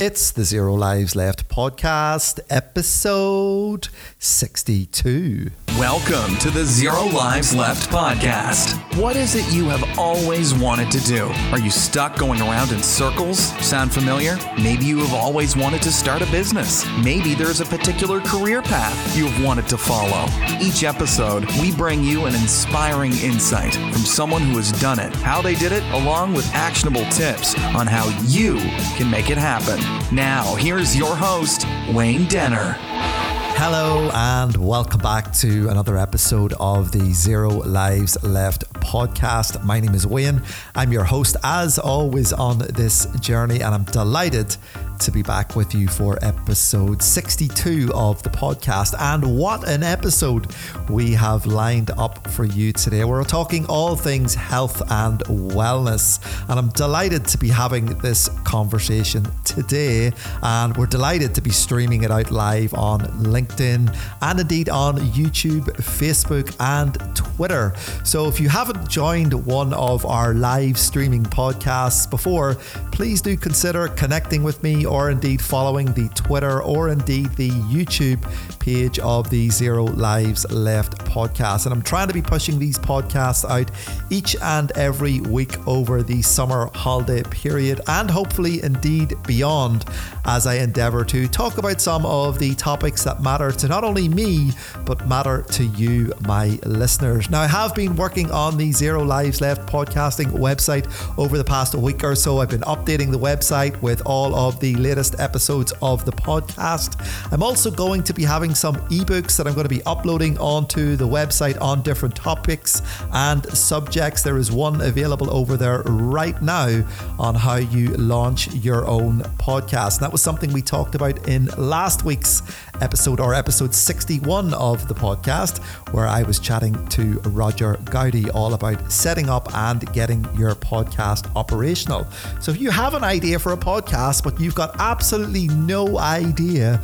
It's the Zero Lives Left podcast, episode 62. Welcome to the Zero Lives Left podcast. What is it you have always wanted to do? Are you stuck going around in circles? Sound familiar? Maybe you have always wanted to start a business. Maybe there's a particular career path you have wanted to follow. Each episode, we bring you an inspiring insight from someone who has done it, how they did it, along with actionable tips on how you can make it happen. Now, here's your host, Wayne Denner. Hello, and welcome back to another episode of the Zero Lives Left podcast. My name is Wayne. I'm your host, as always, on this journey, and I'm delighted to be back with you for episode 62 of the podcast. And what an episode we have lined up for you today. We're talking all things health and wellness. And I'm delighted to be having this conversation today. And we're delighted to be streaming it out live on LinkedIn and indeed on YouTube, Facebook, and Twitter. So if you haven't joined one of our live streaming podcasts before, please do consider connecting with me or indeed following the Twitter or indeed the YouTube page of the Zero Lives Left podcast. And I'm trying to be pushing these podcasts out each and every week over the summer holiday period and hopefully indeed beyond as I endeavor to talk about some of the topics that matter to not only me but matter to you, my listeners. Now, I have been working on the Zero Lives Left podcasting website over the past week or so. I've been updating the website with all of the latest episodes of the podcast. I'm also going to be having some ebooks that I'm going to be uploading onto the website on different topics and subjects. There is one available over there right now on how you launch your own podcast. That was something we talked about in last week's episode or episode 61 of the podcast, where I was chatting to Roger Gowdy all about setting up and getting your podcast operational. So if you have an idea for a podcast, but you've got absolutely no idea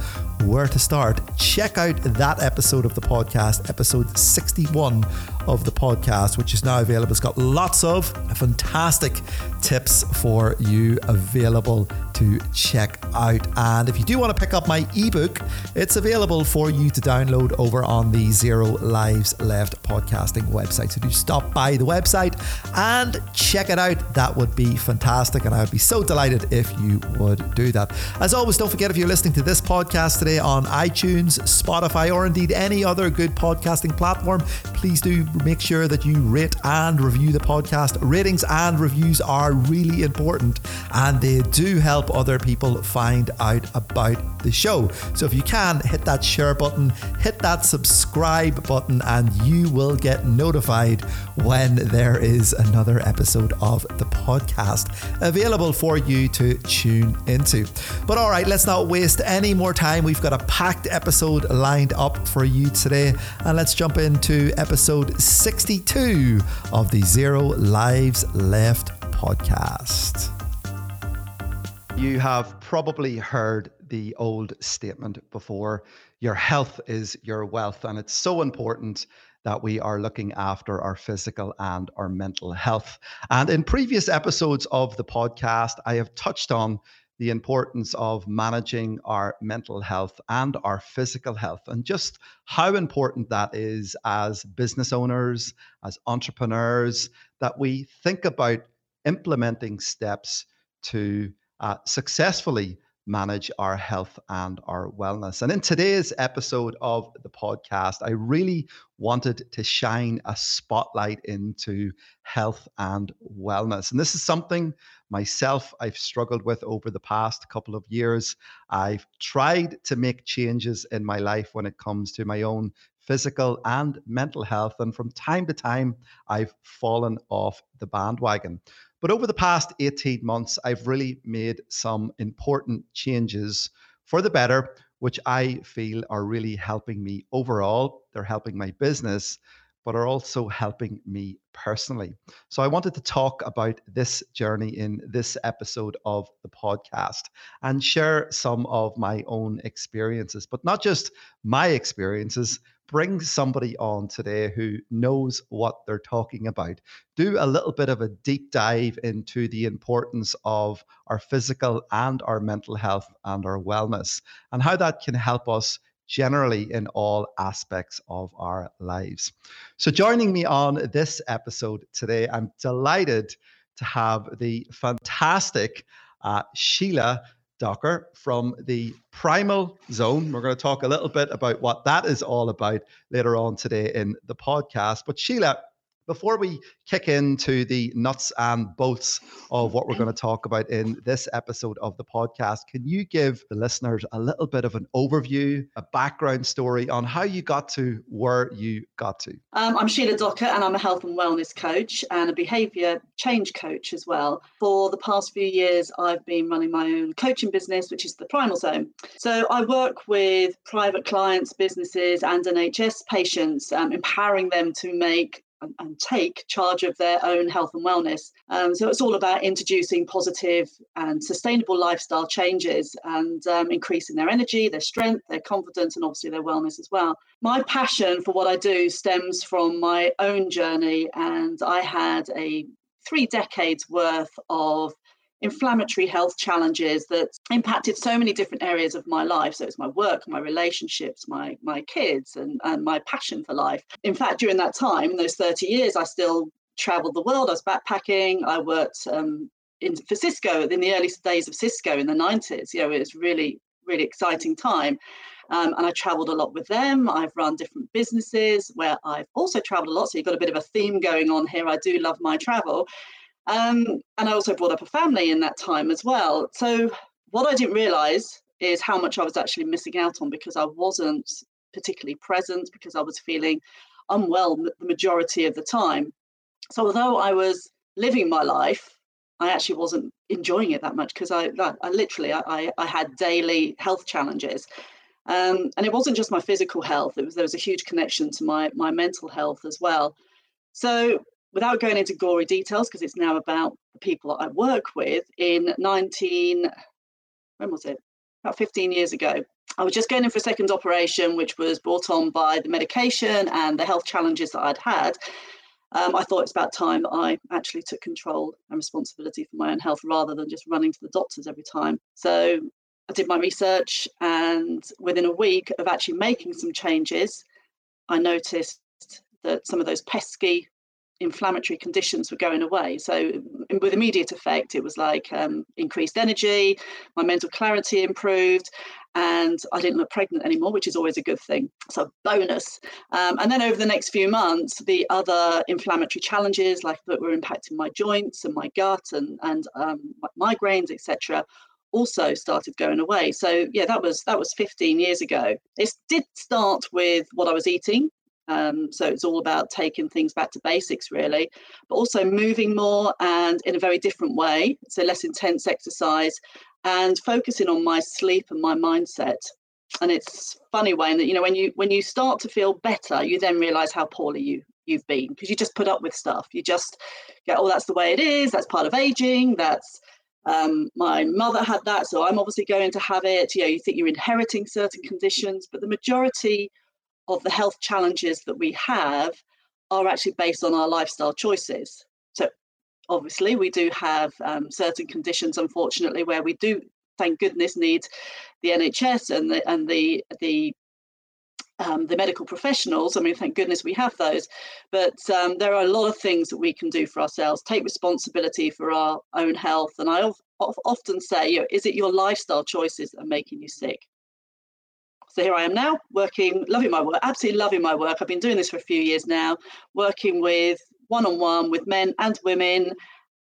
where to start, check out that episode of the podcast, episode 61 of the podcast, which is now available. It's got lots of fantastic tips for you available to check out. And if you do want to pick up my ebook, it's available for you to download over on the Zero Lives Left podcasting website. So do stop by the website and check it out. That would be fantastic. And I would be so delighted if you would do that. As always, don't forget if you're listening to this podcast today on iTunes, Spotify, or indeed any other good podcasting platform, please do make sure that you rate and review the podcast. Ratings and reviews are really important and they do help other people find out about the show. So if you can, hit that share button, hit that subscribe button, and you will get notified when there is another episode of the podcast available for you to tune into. But all right, let's not waste any more time. We've got a packed episode lined up for you today, and let's jump into episode 62 of the Zero Lives Left podcast. You have probably heard the old statement before your health is your wealth, and it's so important that we are looking after our physical and our mental health. And in previous episodes of the podcast, I have touched on the importance of managing our mental health and our physical health, and just how important that is as business owners, as entrepreneurs, that we think about implementing steps to uh, successfully manage our health and our wellness. And in today's episode of the podcast, I really wanted to shine a spotlight into health and wellness. And this is something myself I've struggled with over the past couple of years. I've tried to make changes in my life when it comes to my own physical and mental health. And from time to time, I've fallen off the bandwagon. But over the past 18 months, I've really made some important changes for the better, which I feel are really helping me overall. They're helping my business, but are also helping me personally. So I wanted to talk about this journey in this episode of the podcast and share some of my own experiences, but not just my experiences, bring somebody on today who knows what they're talking about. Do a little bit of a deep dive into the importance of our physical and our mental health and our wellness and how that can help us generally in all aspects of our lives. So, joining me on this episode today, I'm delighted to have the fantastic uh, Sheila Docker from the Primal Zone. We're going to talk a little bit about what that is all about later on today in the podcast. But Sheila, before we kick into the nuts and bolts of what we're going to talk about in this episode of the podcast, can you give the listeners a little bit of an overview, a background story on how you got to where you got to? Um, I'm Sheila Docker, and I'm a health and wellness coach and a behavior change coach as well. For the past few years, I've been running my own coaching business, which is the Primal Zone. So I work with private clients, businesses, and NHS patients, um, empowering them to make and, take charge of their own health and wellness. Um, so it's all about introducing positive and sustainable lifestyle changes and um, increasing their energy, their strength, their confidence, and obviously their wellness as well. My passion for what I do stems from my own journey, and I had a three decades worth of inflammatory health challenges that impacted so many different areas of my life. So it's my work, my relationships, my my kids, and, and my passion for life. In fact, during that time, in those 30 years, I still traveled the world. I was backpacking. I worked um, in, for Cisco in the early days of Cisco in the 90s. You know, it was really, really exciting time. Um, and I traveled a lot with them. I've run different businesses where I've also traveled a lot. So you've got a bit of a theme going on here. I do love my travel. Um, and I also brought up a family in that time as well. So what I didn't realize is how much I was actually missing out on because I wasn't particularly present because I was feeling unwell the majority of the time. So although I was living my life, I actually wasn't enjoying it that much because I, I literally I, I had daily health challenges. Um, and it wasn't just my physical health; it was there was a huge connection to my my mental health as well. So without going into gory details, because it's now about the people that I work with, in 19, when was it? About 15 years ago, I was just going in for a second operation, which was brought on by the medication and the health challenges that I'd had. Um, I thought it's about time that I actually took control and responsibility for my own health rather than just running to the doctors every time. So I did my research, and within a week of actually making some changes, I noticed that some of those pesky inflammatory conditions were going away. So, with immediate effect, it was like um, increased energy, my mental clarity improved, and I didn't look pregnant anymore, which is always a good thing. So, bonus. Um, and then over the next few months, the other inflammatory challenges, like that were impacting my joints and my gut and and um, migraines, etc also started going away. So yeah, that was that was 15 years ago. It did start with what I was eating. Um, so it's all about taking things back to basics, really, but also moving more and in a very different way. So less intense exercise and focusing on my sleep and my mindset. And it's funny Wayne, that you know when you when you start to feel better, you then realize how poorly you you've been because you just put up with stuff. You just go, oh, that's the way it is. That's part of aging. That's um, my mother had that, so I'm obviously going to have it. You know, you think you're inheriting certain conditions, but the majority of the health challenges that we have are actually based on our lifestyle choices. So, obviously, we do have um, certain conditions, unfortunately, where we do, thank goodness, need the NHS and the and the the um, the medical professionals. I mean, thank goodness we have those. But um, there are a lot of things that we can do for ourselves. Take responsibility for our own health. And I often say, you know, is it your lifestyle choices that are making you sick? So here I am now, working, loving my work, absolutely loving my work. I've been doing this for a few years now, working with one on one with men and women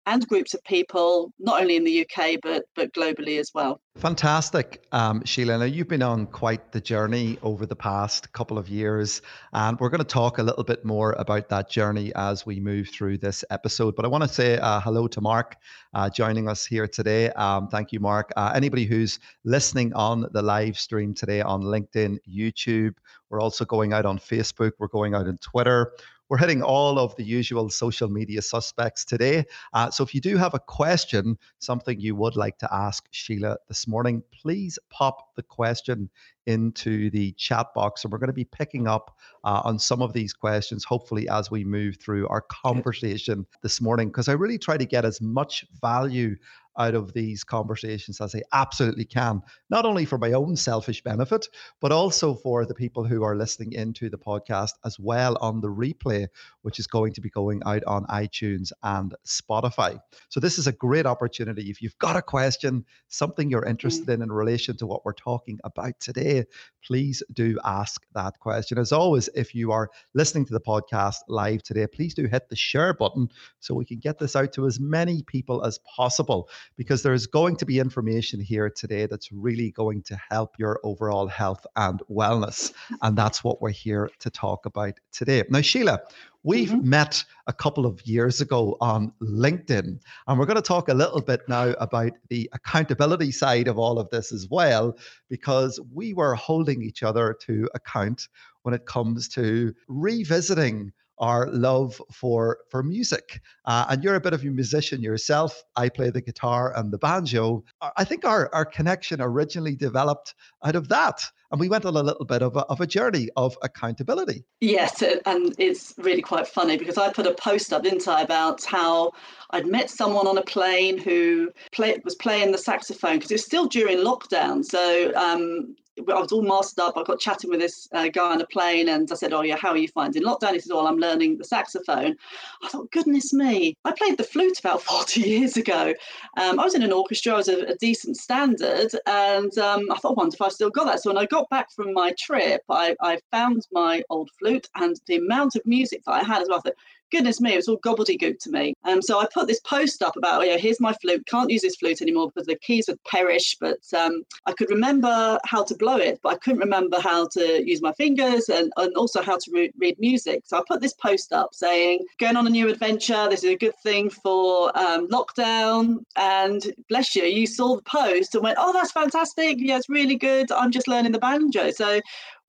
and groups of people, not only in the UK but but globally as well. Fantastic, um, Sheila. Now you've been on quite the journey over the past couple of years, and we're going to talk a little bit more about that journey as we move through this episode. But I want to say uh, hello to Mark uh, joining us here today. Um, thank you, Mark. Uh, anybody who's listening on the live stream today on LinkedIn, YouTube, we're also going out on Facebook. We're going out on Twitter. We're hitting all of the usual social media suspects today. Uh, so if you do have a question, something you would like to ask Sheila this morning, please pop the question into the chat box. And we're going to be picking up uh, on some of these questions, hopefully, as we move through our conversation this morning, because I really try to get as much value out of these conversations as I absolutely can, not only for my own selfish benefit, but also for the people who are listening into the podcast as well on the replay, which is going to be going out on iTunes and Spotify. So, this is a great opportunity. If you've got a question, something you're interested mm. in in relation to what we're talking about today, please do ask that question. As always, if you are listening to the podcast live today, please do hit the share button so we can get this out to as many people as possible because there's going to be information here today that's really going to help your overall health and wellness. And that's what we're here to talk about today. Now, Sheila, We've mm-hmm. met a couple of years ago on LinkedIn, and we're going to talk a little bit now about the accountability side of all of this as well, because we were holding each other to account when it comes to revisiting our love for for music. Uh, and you're a bit of a musician yourself. I play the guitar and the banjo. I think our our connection originally developed out of that. And we went on a little bit of a, of a journey of accountability. Yes, and it's really quite funny because I put a post up, didn't I, about how I'd met someone on a plane who play, was playing the saxophone because it was still during lockdown. So um, I was all mastered up. I got chatting with this uh, guy on a plane, and I said, "Oh yeah, how are you finding lockdown?" He said, "Well, I'm learning the saxophone." I thought, "Goodness me! I played the flute about 40 years ago. Um, I was in an orchestra. I was a, a decent standard, and um, I thought, I wonder if I still got that." So when I got back from my trip, I, I found my old flute and the amount of music that I had as well. I thought, goodness me, it was all gobbledygook to me. Um, so I put this post up about, oh, yeah, here's my flute. Can't use this flute anymore because the keys would perish. But um, I could remember how to blow it, but I couldn't remember how to use my fingers and, and also how to re- read music. So I put this post up saying, going on a new adventure. This is a good thing for um, lockdown. And bless you, you saw the post and went, oh, that's fantastic. Yeah, it's really good. I'm just learning the banjo. So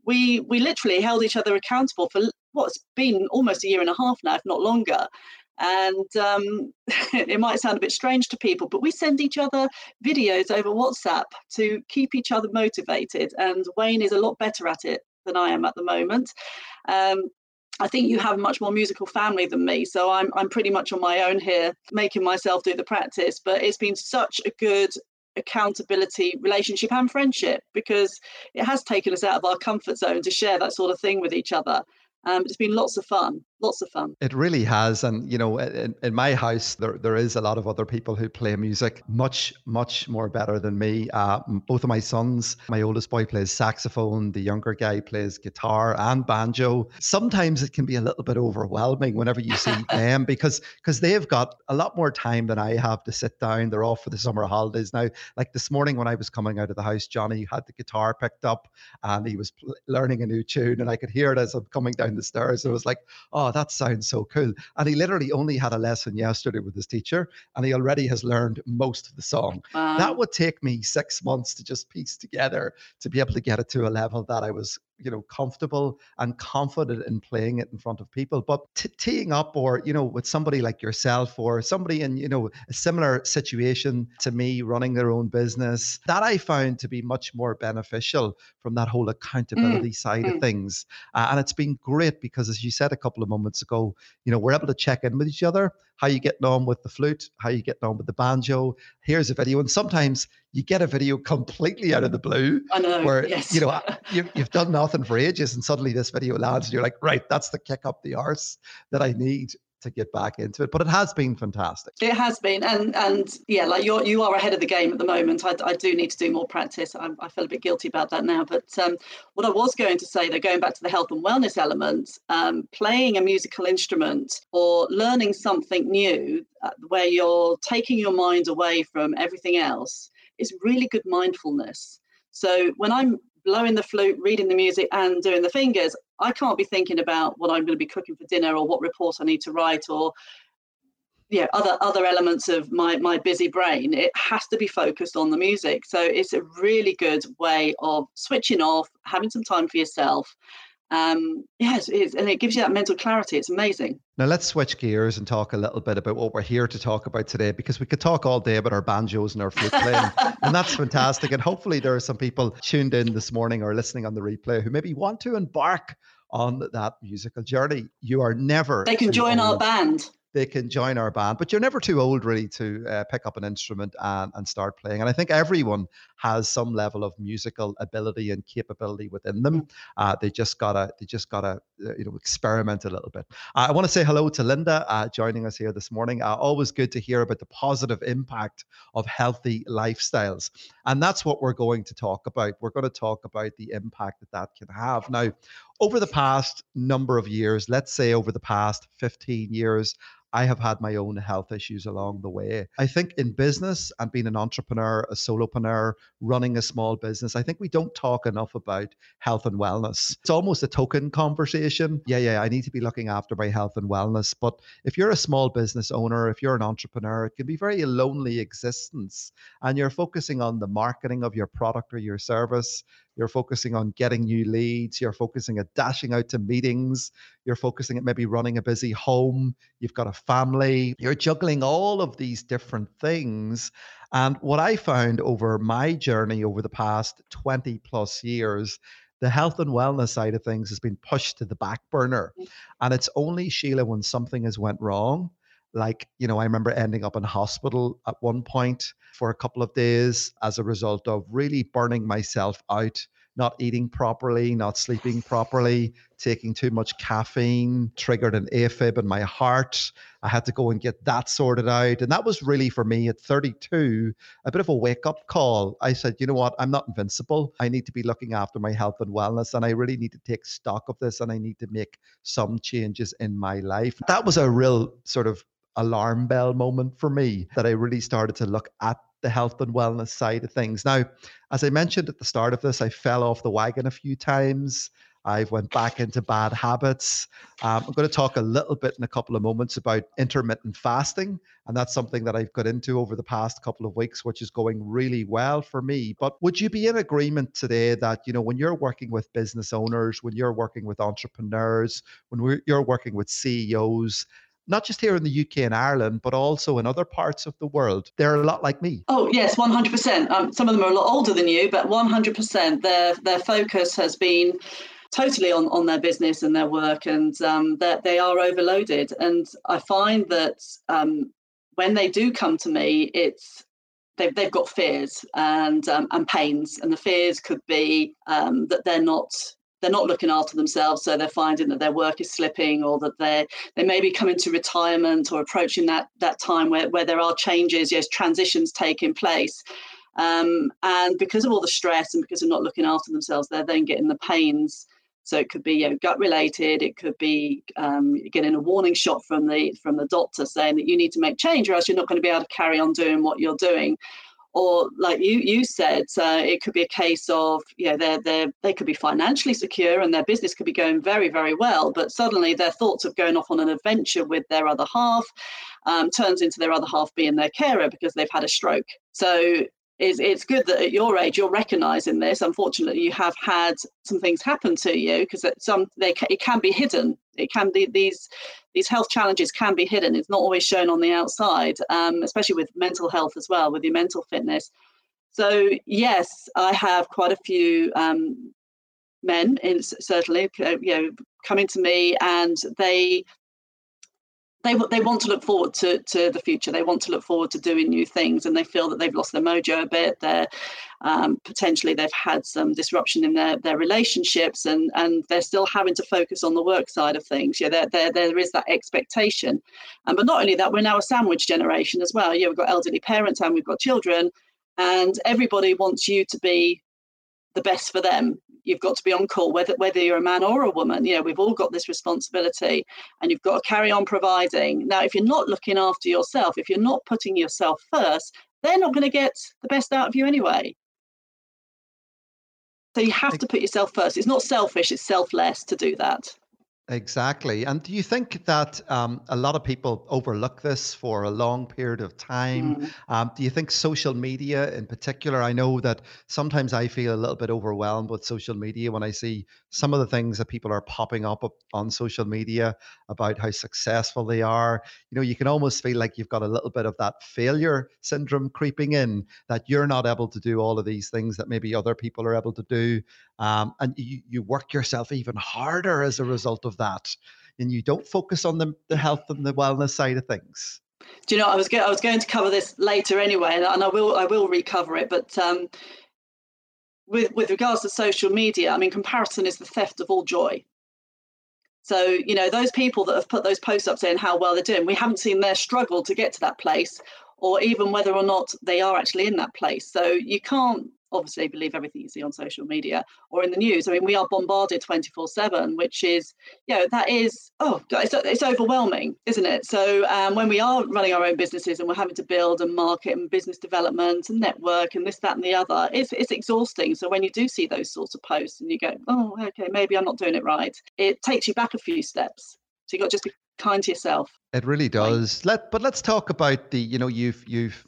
we we literally held each other accountable for what's been almost a year and a half now, if not longer. And um, it might sound a bit strange to people, but we send each other videos over WhatsApp to keep each other motivated. And Wayne is a lot better at it than I am at the moment. Um, I think you have a much more musical family than me, so I'm I'm pretty much on my own here, making myself do the practice. But it's been such a good accountability relationship and friendship because it has taken us out of our comfort zone to share that sort of thing with each other. Um, it's been lots of fun lots of fun. It really has. And, you know, in, in my house, there, there is a lot of other people who play music much, much more better than me. Uh, both of my sons, my oldest boy plays saxophone, the younger guy plays guitar and banjo. Sometimes it can be a little bit overwhelming whenever you see them because because they've got a lot more time than I have to sit down. They're off for the summer holidays now. Like this morning when I was coming out of the house, Johnny had the guitar picked up and he was pl- learning a new tune and I could hear it as I'm coming down the stairs. It was like, oh, that sounds so cool. And he literally only had a lesson yesterday with his teacher, and he already has learned most of the song. Wow. That would take me six months to just piece together to be able to get it to a level that I was you know comfortable and confident in playing it in front of people but t- teeing up or you know with somebody like yourself or somebody in you know a similar situation to me running their own business that i found to be much more beneficial from that whole accountability mm. side mm. of things uh, and it's been great because as you said a couple of moments ago you know we're able to check in with each other how you getting on with the flute how you getting on with the banjo here's a video and sometimes you get a video completely out of the blue I know, where yes. you know uh, you, you've done nothing for ages and suddenly this video lands and you're like right that's the kick up the arse that i need to get back into it. But it has been fantastic. It has been, and and yeah, like you're you are ahead of the game at the moment. I, I do need to do more practice. I, I feel a bit guilty about that now. But um, what I was going to say, though, going back to the health and wellness element, um, playing a musical instrument or learning something new, uh, where you're taking your mind away from everything else, is really good mindfulness. So when I'm blowing the flute, reading the music, and doing the fingers, I can't be thinking about what I'm going to be cooking for dinner or what report I need to write or yeah other other elements of my my busy brain. It has to be focused on the music. So it's a really good way of switching off having some time for yourself um, yes, and it gives you that mental clarity. It's amazing. Now let's switch gears and talk a little bit about what we're here to talk about today, because we could talk all day about our banjos and our flute playing, and that's fantastic. And hopefully there are some people tuned in this morning or listening on the replay who maybe want to embark on that musical journey. You are never. They can join old. our band they can join our band. But you're never too old, really, to uh, pick up an instrument and, and start playing. And I think everyone has some level of musical ability and capability within them. Uh, they just gotta, they just gotta, uh, you know, experiment a little bit. I want to say hello to Linda uh, joining us here this morning. Uh, always good to hear about the positive impact of healthy lifestyles, and that's what we're going to talk about. We're going to talk about the impact that that can have. Now, over the past number of years, let's say over the past 15 years, I have had my own health issues along the way. I think in business and being an entrepreneur, a solopreneur, running a small business, I think we don't talk enough about health and wellness. It's almost a token conversation. Yeah, yeah, I need to be looking after my health and wellness. But if you're a small business owner, if you're an entrepreneur, it can be very lonely existence. And you're focusing on the marketing of your product or your service. You're focusing on getting new leads. You're focusing at dashing out to meetings. You're focusing at maybe running a busy home. You've got a family. You're juggling all of these different things. And what I found over my journey over the past 20 plus years, the health and wellness side of things has been pushed to the back burner. Mm. And it's only, Sheila, when something has went wrong like you know i remember ending up in hospital at one point for a couple of days as a result of really burning myself out not eating properly not sleeping properly taking too much caffeine triggered an afib in my heart. I had to go and get that sorted out. And that was really for me at 32 a bit of a wake up call. I said you know what? I'm not invincible. I need to be looking after my health and wellness and i really need to take stock of this and i need to make some changes in my life. That was a real sort of alarm bell moment for me that I really started to look at the health and wellness side of things. Now, as I mentioned at the start of this, I fell off the wagon a few times. I've went back into bad habits. Um, I'm going to talk a little bit in a couple of moments about intermittent fasting, and that's something that I've got into over the past couple of weeks, which is going really well for me. But would you be in agreement today that you know when you're working with business owners, when you're working with entrepreneurs, when you're working with CEOs, not just here in the UK and Ireland, but also in other parts of the world. They're a lot like me. Oh yes, one hundred percent. Um, some of them are a lot older than you, but one hundred percent. Their their focus has been totally on, on their business and their work and um, that they are overloaded and i find that um, when they do come to me it's they've, they've got fears and um, and pains and the fears could be um, that they're not they're not looking after themselves so they're finding that their work is slipping or that they they may be coming to retirement or approaching that that time where, where there are changes yes transitions taking place. Um, and because of all the stress and because they're not looking after themselves they're then getting the pains. So it could be you know, gut related it could be um, getting a warning shot from the from the doctor saying that you need to make change or else you're not going to be able to carry on doing what you're doing or like you you said, uh, it could be a case of you know they they they could be financially secure and their business could be going very very well, but suddenly their thoughts of going off on an adventure with their other half um, turns into their other half being their carer because they've had a stroke. So it's, it's good that at your age you're recognizing this. Unfortunately, you have had some things happen to you because some they it can be hidden. It can be these these health challenges can be hidden. It's not always shown on the outside, um, especially with mental health as well, with your mental fitness. So yes, I have quite a few um, men, in, certainly, you know, coming to me, and they they they want to look forward to to the future. They want to look forward to doing new things, and they feel that they've lost their mojo a bit. They're um, potentially they've had some disruption in their their relationships, and and they're still having to focus on the work side of things. Yeah, there there, there is that expectation, um, but not only that, we're now a sandwich generation as well. Yeah, we've got elderly parents and we've got children, and everybody wants you to be the best for them you've got to be on call whether whether you're a man or a woman. You know we've all got this responsibility and you've got to carry on providing. Now if you're not looking after yourself if you're not putting yourself first they're not going to get the best out of you anyway. So you have to put yourself first. It's not selfish it's selfless to do that Exactly. And do you think that um, a lot of people overlook this for a long period of time? Mm. Um, do you think social media in particular? I know that sometimes I feel a little bit overwhelmed with social media when I see some of the things that people are popping up on social media about how successful they are. You know, you can almost feel like you've got a little bit of that failure syndrome creeping in, that you're not able to do all of these things that maybe other people are able to do. Um, and you, you work yourself even harder as a result of that. And you don't focus on the, the health and the wellness side of things. Do you know? I was go- I was going to cover this later anyway, and, and I will I will recover it. But um, with with regards to social media, I mean, comparison is the theft of all joy. So you know, those people that have put those posts up saying how well they're doing, we haven't seen their struggle to get to that place, or even whether or not they are actually in that place. So you can't obviously believe everything you see on social media or in the news. I mean, we are bombarded 24 7, which is, you know, that is, oh, it's, it's overwhelming, isn't it? So um, when we are running our own businesses and we're having to build and market and business development and network and this, that, and the other, it's, it's exhausting. So when you do see those sorts of posts and you go, oh, okay, maybe I'm not doing it right, it takes you back a few steps. So you've got to just be kind to yourself. It really does. Let but let's talk about the, you know, you've you've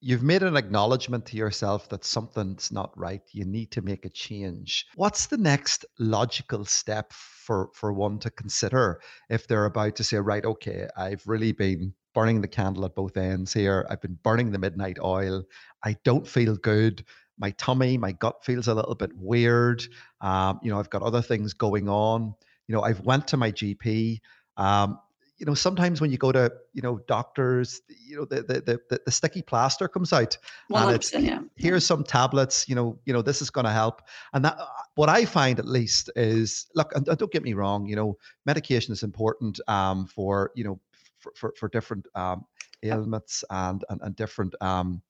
you've made an acknowledgement to yourself that something's not right. You need to make a change. What's the next logical step for for one to consider if they're about to say right okay i've really been burning the candle at both ends here. I've been burning the midnight oil. I don't feel good. My tummy my gut feels a little bit weird. Um, you know i've got other things going on you know i've went to my gp um, you know sometimes when you go to you know doctors you know the the the, the sticky plaster comes out and it's yeah. here's some tablets you know you know this is going to help and that what i find at least is look and don't get me wrong you know medication is important um for you know for for, for different um ailments and and, and different um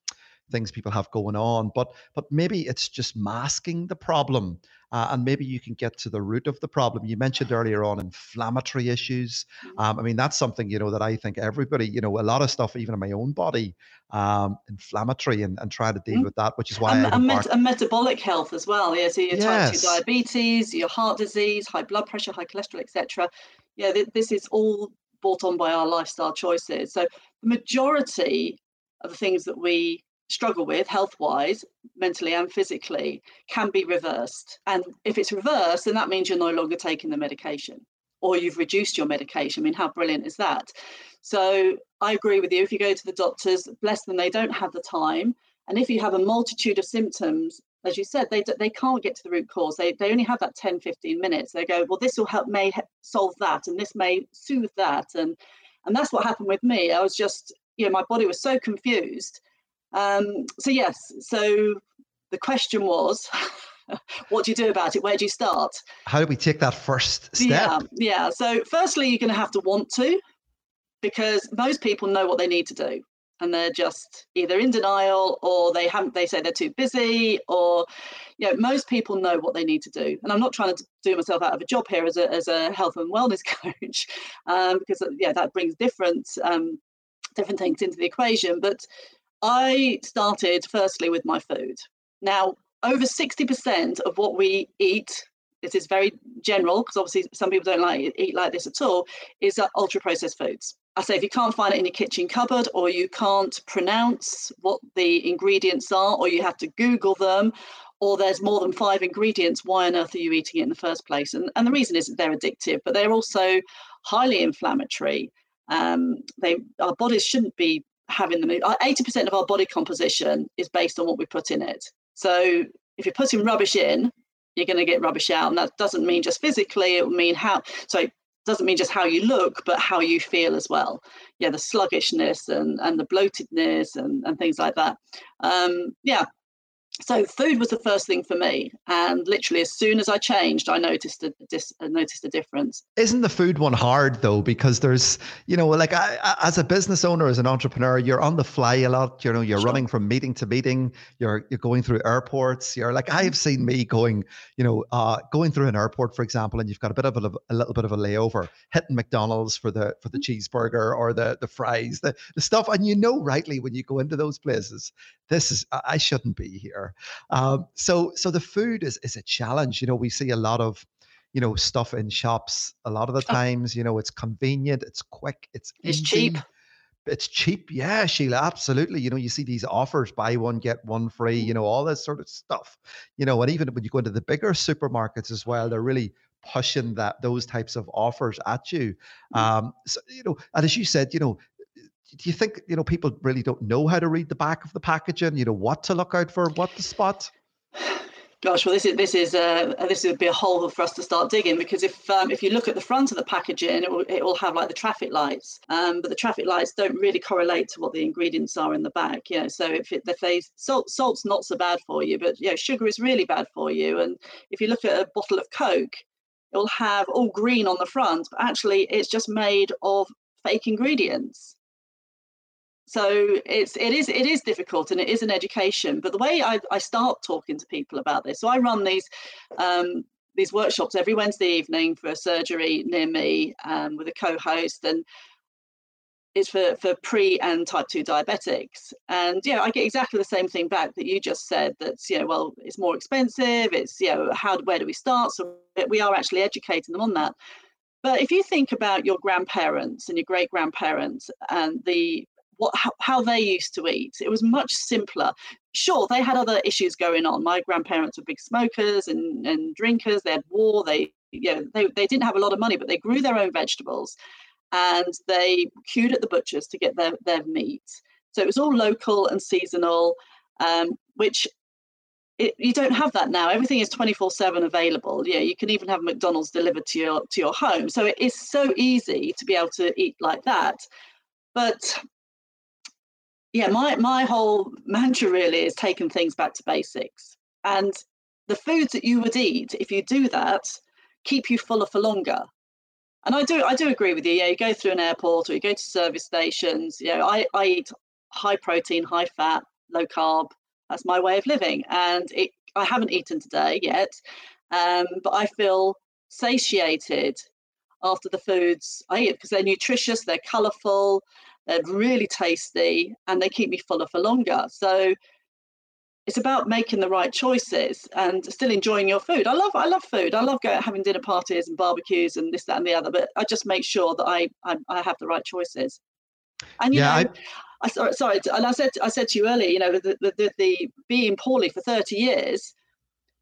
things people have going on but but maybe it's just masking the problem uh, and maybe you can get to the root of the problem you mentioned earlier on inflammatory issues mm-hmm. um, i mean that's something you know that i think everybody you know a lot of stuff even in my own body um, inflammatory and, and try to deal mm-hmm. with that which is why and, and, met- and, metabolic health as well yeah so your yes. type 2 diabetes your heart disease high blood pressure high cholesterol etc yeah th- this is all brought on by our lifestyle choices so the majority of the things that we struggle with health wise, mentally and physically, can be reversed. And if it's reversed, then that means you're no longer taking the medication or you've reduced your medication. I mean, how brilliant is that? So I agree with you. If you go to the doctors, bless them, they don't have the time. And if you have a multitude of symptoms, as you said, they, they can't get to the root cause. They, they only have that 10, 15 minutes. They go, well, this will help, may solve that, and this may soothe that. And, and that's what happened with me. I was just, you know, my body was so confused um, so yes, so the question was, what do you do about it? Where do you start? How do we take that first step? Yeah, yeah. So firstly, you're going to have to want to, because most people know what they need to do, and they're just either in denial or they haven't. They say they're too busy, or you know, most people know what they need to do. And I'm not trying to do myself out of a job here as a as a health and wellness coach, um, because yeah, that brings different um, different things into the equation, but I started firstly with my food. Now, over 60% of what we eat, this is very general because obviously some people don't like eat like this at all, is uh, ultra processed foods. I say if you can't find it in your kitchen cupboard or you can't pronounce what the ingredients are or you have to Google them or there's more than five ingredients, why on earth are you eating it in the first place? And, and the reason is that they're addictive, but they're also highly inflammatory. Um, they our bodies shouldn't be having the 80% of our body composition is based on what we put in it. So if you're putting rubbish in, you're going to get rubbish out. And that doesn't mean just physically, it will mean how, so doesn't mean just how you look, but how you feel as well. Yeah, the sluggishness and, and the bloatedness and, and things like that. Um, yeah, so food was the first thing for me and literally as soon as i changed i noticed a dis- noticed a difference. Isn't the food one hard though? Because there's you know like I, as a business owner as an entrepreneur you're on the fly a lot. You know you're sure. running from meeting to meeting. You're you're going through airports. You're like i've seen me going you know uh, going through an airport for example and you've got a bit of a, a little bit of a layover hitting mcdonald's for the for the mm-hmm. cheeseburger or the the fries the, the stuff. And you know rightly when you go into those places this is i shouldn't be here um, so so the food is is a challenge. You know, we see a lot of you know, stuff in shops. A lot of the times, you know, it's convenient, it's quick, it's it's easy. cheap. It's cheap, yeah, Sheila. Absolutely. You know, you see these offers, buy one, get one free, you know, all this sort of stuff. You know, and even when you go into the bigger supermarkets as well, they're really pushing that those types of offers at you. Mm. Um, so, you know, and as you said, you know, do you think you know people really don't know how to read the back of the packaging? You know what to look out for, what to spot. Gosh, well, this is this is uh, this would be a hole for us to start digging because if um, if you look at the front of the packaging, it will it will have like the traffic lights, um, but the traffic lights don't really correlate to what the ingredients are in the back. You know, so if it, if they salt salt's not so bad for you, but know, sugar is really bad for you. And if you look at a bottle of Coke, it will have all green on the front, but actually it's just made of fake ingredients so it's it is it is difficult and it is an education but the way i, I start talking to people about this so i run these um, these workshops every wednesday evening for a surgery near me um, with a co-host and it's for, for pre and type 2 diabetics. And yeah i get exactly the same thing back that you just said that's you know well it's more expensive it's you know how where do we start? So we are actually educating them on that. But if you think about your grandparents and your great grandparents and the what how, how they used to eat. It was much simpler. Sure, they had other issues going on. My grandparents were big smokers and, and drinkers. They had war. They you know they, they didn't have a lot of money, but they grew their own vegetables and they queued at the butchers to get their, their meat. So it was all local and seasonal, um, which it, you don't have that now. Everything is 24/7 available. Yeah, you can even have McDonald's delivered to your to your home. So it is so easy to be able to eat like that. But yeah, my my whole mantra really is taking things back to basics. And the foods that you would eat, if you do that, keep you fuller for longer. And I do I do agree with you. Yeah, you go through an airport or you go to service stations. You know, I, I eat high protein, high fat, low carb. That's my way of living. And it I haven't eaten today yet. Um, but I feel satiated after the foods I eat because they're nutritious, they're colourful, they're really tasty and they keep me fuller for longer. So it's about making the right choices and still enjoying your food. I love I love food. I love going having dinner parties and barbecues and this that and the other. But I just make sure that I I, I have the right choices. And you yeah, know, I, I sorry, uh, sorry, and I said I said to you earlier, you know, the the, the, the being poorly for thirty years.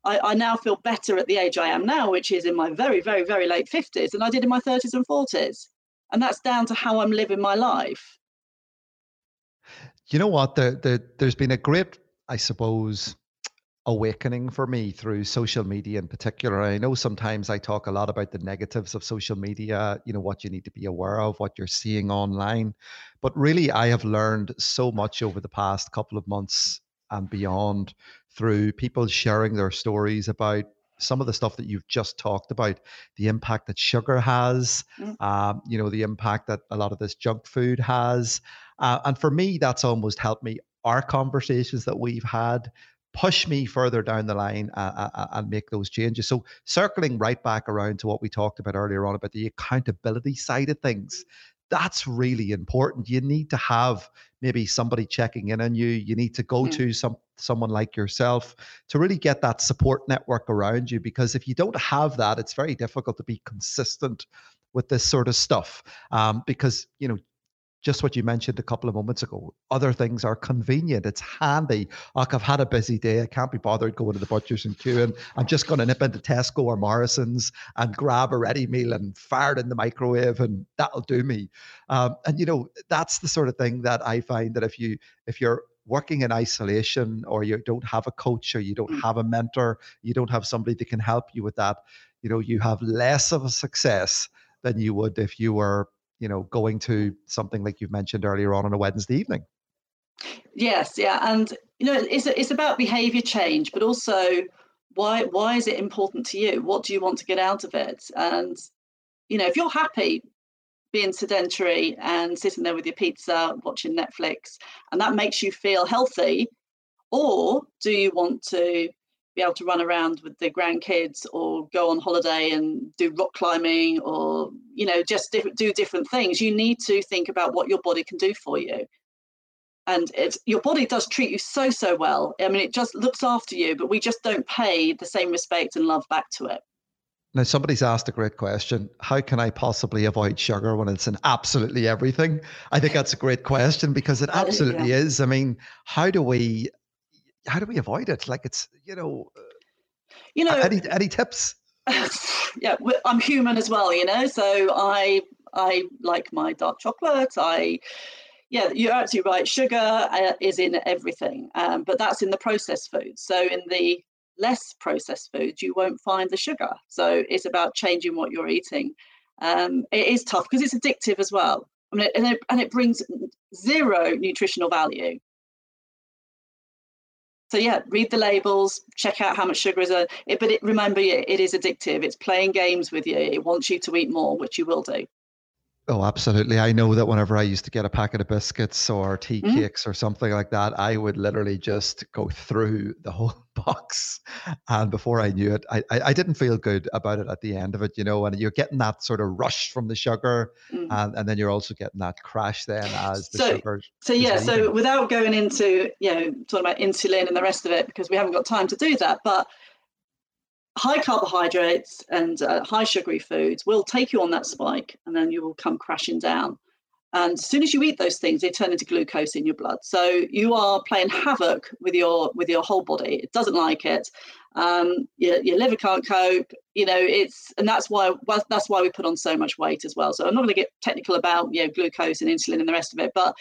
I, I now feel better at the age I am now, which is in my very, very, very late 50s, than I did in my 30s and 40s and that's down to how I'm living my life. You know what? The, the, there's been a great, I suppose, awakening for me through social media in particular. I know sometimes I talk a lot about the negatives of social media, you know, what you need to be aware of, what you're seeing online. But really, I have learned so much over the past couple of months and beyond through people sharing their stories about some of the stuff that you've just talked about, the impact that sugar has, mm. um, you know, the impact that a lot of this junk food has. Uh, and for me, that's almost helped me. Our conversations that we've had push me further down the line uh, uh, uh, and make those changes. So, circling right back around to what we talked about earlier on about the accountability side of things, that's really important. You need to have maybe somebody checking in on you. You need to go to some someone like yourself to really get that support network around you because if you don't have that, it's very difficult to be consistent with this sort of stuff. Um, because you know just what you mentioned a couple of moments ago. Other things are convenient. It's handy. Like I've had a busy day. I can't be bothered going to the butchers and queuing. I'm just going to nip into Tesco or Morrison's and grab a ready meal and fire it in the microwave, and that'll do me. Um, and you know, that's the sort of thing that I find that if you if you're working in isolation or you don't have a coach or you don't mm. have a mentor, you don't have somebody that can help you with that, you know, you have less of a success than you would if you were you know, going to something like you've mentioned earlier on on a Wednesday evening. Yes, yeah, and you know, it's it's about behaviour change, but also why why is it important to you? What do you want to get out of it? And you know, if you're happy being sedentary and sitting there with your pizza, watching Netflix, and that makes you feel healthy, or do you want to be able to run around with the grandkids or go on holiday and do rock climbing or you know just diff- do different things you need to think about what your body can do for you and it's your body does treat you so so well i mean it just looks after you but we just don't pay the same respect and love back to it Now, somebody's asked a great question. How can I possibly avoid sugar when it's in absolutely everything? I think that's a great question because it absolutely yeah. is. I mean, how do we, how do we avoid it? Like it's, you know, you know, any any tips? yeah, I'm human as well, you know. So I I like my dark chocolate. I yeah, you're absolutely right. Sugar uh, is in everything, um, but that's in the processed foods. So in the less processed foods, you won't find the sugar. So it's about changing what you're eating. Um, it is tough because it's addictive as well. I mean, and it, and it brings zero nutritional value. So yeah, read the labels, check out how much sugar is in it. But it, remember, it is addictive. It's playing games with you. It wants you to eat more, which you will do. Oh, absolutely. I know that whenever I used to get a packet of biscuits or tea mm-hmm. cakes or something like that, I would literally just go through the whole box. And before I knew it, I, I, didn't feel good about it at the end of it, you know, and you're getting that sort of rush from the sugar. Mm. And, and then you're also getting that crash then as the so, sugar. So, yeah, so without going into, you know, talking about insulin and the rest of it, because we haven't got time to do that, but high carbohydrates and uh, high sugary foods will take you on that spike and then you will come crashing down. And as soon as you eat those things, they turn into glucose in your blood. So you are playing havoc with your with your whole body. It doesn't like it. Um, your, your liver can't cope. You know, it's and that's why that's why we put on so much weight as well. So I'm not going to get technical about you know glucose and insulin and the rest of it, but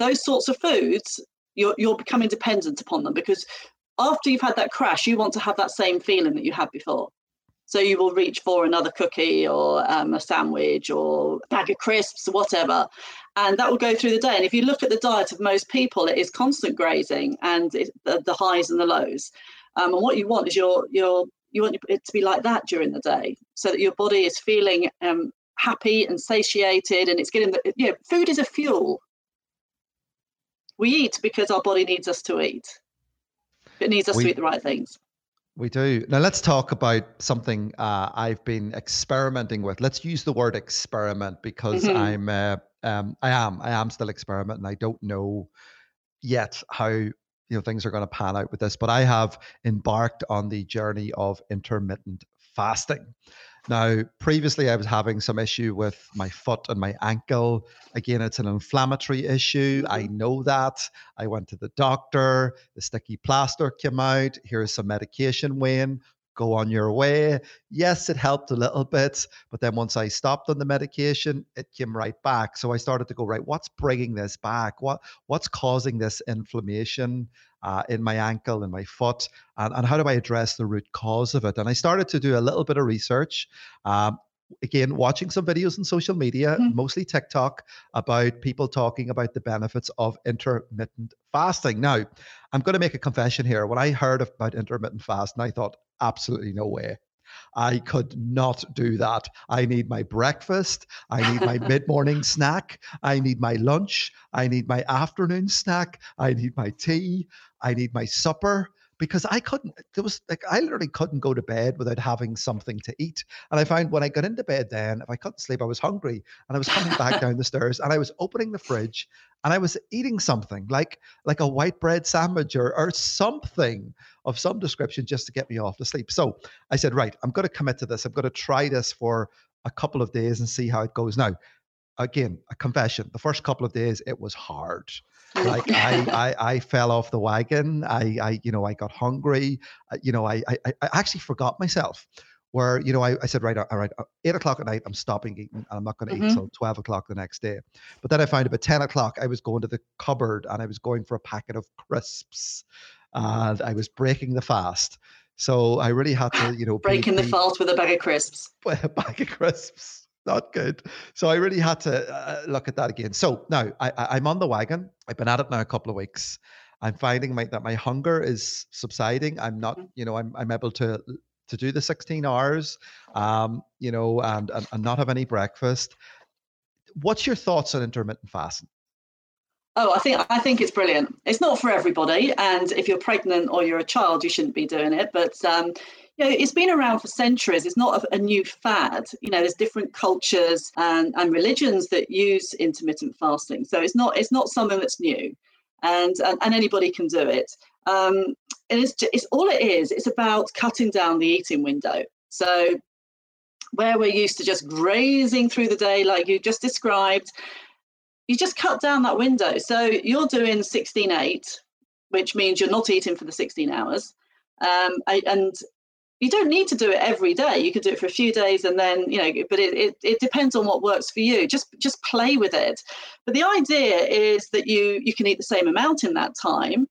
those sorts of foods you're you're becoming dependent upon them because after you've had that crash, you want to have that same feeling that you had before. So you will reach for another cookie or um, a sandwich or a bag of crisps or whatever. And that will go through the day. And if you look at the diet of most people, it is constant grazing and the, the, highs and the lows. Um, and what you want is your your you want it to be like that during the day, so that your body is feeling um, happy and satiated, and it's getting the you know food is a fuel. We eat because our body needs us to eat. It needs us we, to eat the right things. We do. Now let's talk about something uh, I've been experimenting with. Let's use the word experiment because mm-hmm. I'm uh, um, I am I am still experimenting. I don't know yet how you know things are going to pan out with this, but I have embarked on the journey of intermittent fasting. Now, previously, I was having some issue with my foot and my ankle. Again, it's an inflammatory issue. I mm-hmm. know that. I went to the doctor. The sticky plaster came out. Here's some medication, Wayne. Go on your way. Yes, it helped a little bit, but then once I stopped on the medication, it came right back. So I started to go right. What's bringing this back? What what's causing this inflammation? Uh, in my ankle and my foot, and, and how do I address the root cause of it? And I started to do a little bit of research. Um, again watching some videos on social media mm-hmm. mostly tiktok about people talking about the benefits of intermittent fasting now i'm going to make a confession here when i heard about intermittent fasting i thought absolutely no way I could not do that. I need my breakfast. I need my mid morning snack. I need my lunch. I need my afternoon snack. I need my tea. I need my supper because I couldn't, there was like, I literally couldn't go to bed without having something to eat. And I found when I got into bed then, if I couldn't sleep, I was hungry and I was coming back down the stairs and I was opening the fridge and I was eating something like, like a white bread sandwich or, or something of some description just to get me off to sleep. So I said, right, I'm going to commit to this. I'm going to try this for a couple of days and see how it goes. Now, again, a confession. The first couple of days, it was hard. Like I, I, I fell off the wagon. I, I, you know, I got hungry. You know, I, I, I actually forgot myself. Where you know, I, I said, right, all right, uh, eight o'clock at night, I'm stopping eating, and I'm not going to mm-hmm. eat until twelve o'clock the next day. But then I found about ten o'clock, I was going to the cupboard and I was going for a packet of crisps, and I was breaking the fast. So I really had to, you know, breaking be, the fast with a bag of crisps. A bag of crisps not good. So I really had to uh, look at that again. So now I, am on the wagon. I've been at it now a couple of weeks. I'm finding my, that my hunger is subsiding. I'm not, mm. you know, I'm, I'm able to to do the 16 hours, um, you know, and, and and not have any breakfast. What's your thoughts on intermittent fasting? Oh, I think I think it's brilliant. It's not for everybody, and if you're pregnant or you're a child, you shouldn't be doing it. But um, you know, it's been around for centuries. It's not a, a, new fad. You know, there's different cultures and, and religions that use intermittent fasting. So it's not it's not something that's new, and and, and anybody can do it. Um, and it's it's all it is. It's about cutting down the eating window. So where we're used to just grazing through the day, like you just described, you just cut down that window. So you're doing 16 8, which means you're not eating for the 16 hours. Um, and you don't need to do it every day. You could do it for a few days and then, you know, but it, it, it depends on what works for you. Just just play with it. But the idea is that you you can eat the same amount in that time.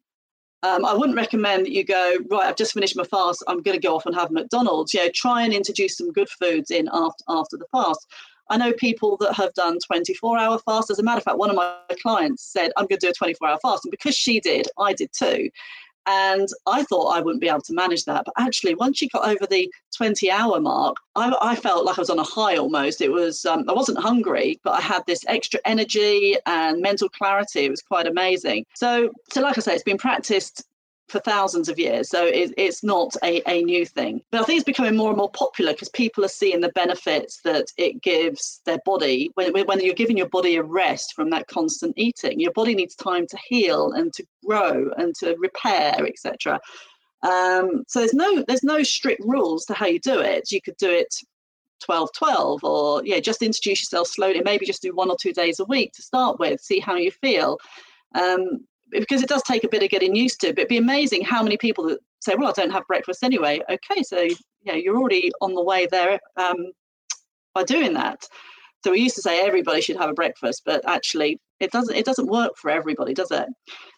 Um, I wouldn't recommend that you go, right, I've just finished my fast, I'm going to go off and have McDonald's. You know, try and introduce some good foods in after, after the fast. I know people that have done 24 hour fast. As a matter of fact, one of my clients said, I'm going to do a 24 hour fast. And because she did, I did too. And I thought I wouldn't be able to manage that. But actually, once you got over the 20 hour mark, I, I felt like I was on a high almost. It was, um, I wasn't hungry, but I had this extra energy and mental clarity. It was quite amazing. So, so like I say, it's been practiced for thousands of years. So it, it's not a, a new thing. But I think it's becoming more and more popular because people are seeing the benefits that it gives their body. When, when you're giving your body a rest from that constant eating, your body needs time to heal and to grow and to repair, etc. Um, so there's no there's no strict rules to how you do it. You could do it 12 12 or yeah just introduce yourself slowly maybe just do one or two days a week to start with see how you feel um, because it does take a bit of getting used to. But it'd be amazing how many people that say, "Well, I don't have breakfast anyway." Okay, so yeah, you're already on the way there um, by doing that. So we used to say everybody should have a breakfast, but actually, it doesn't. It doesn't work for everybody, does it?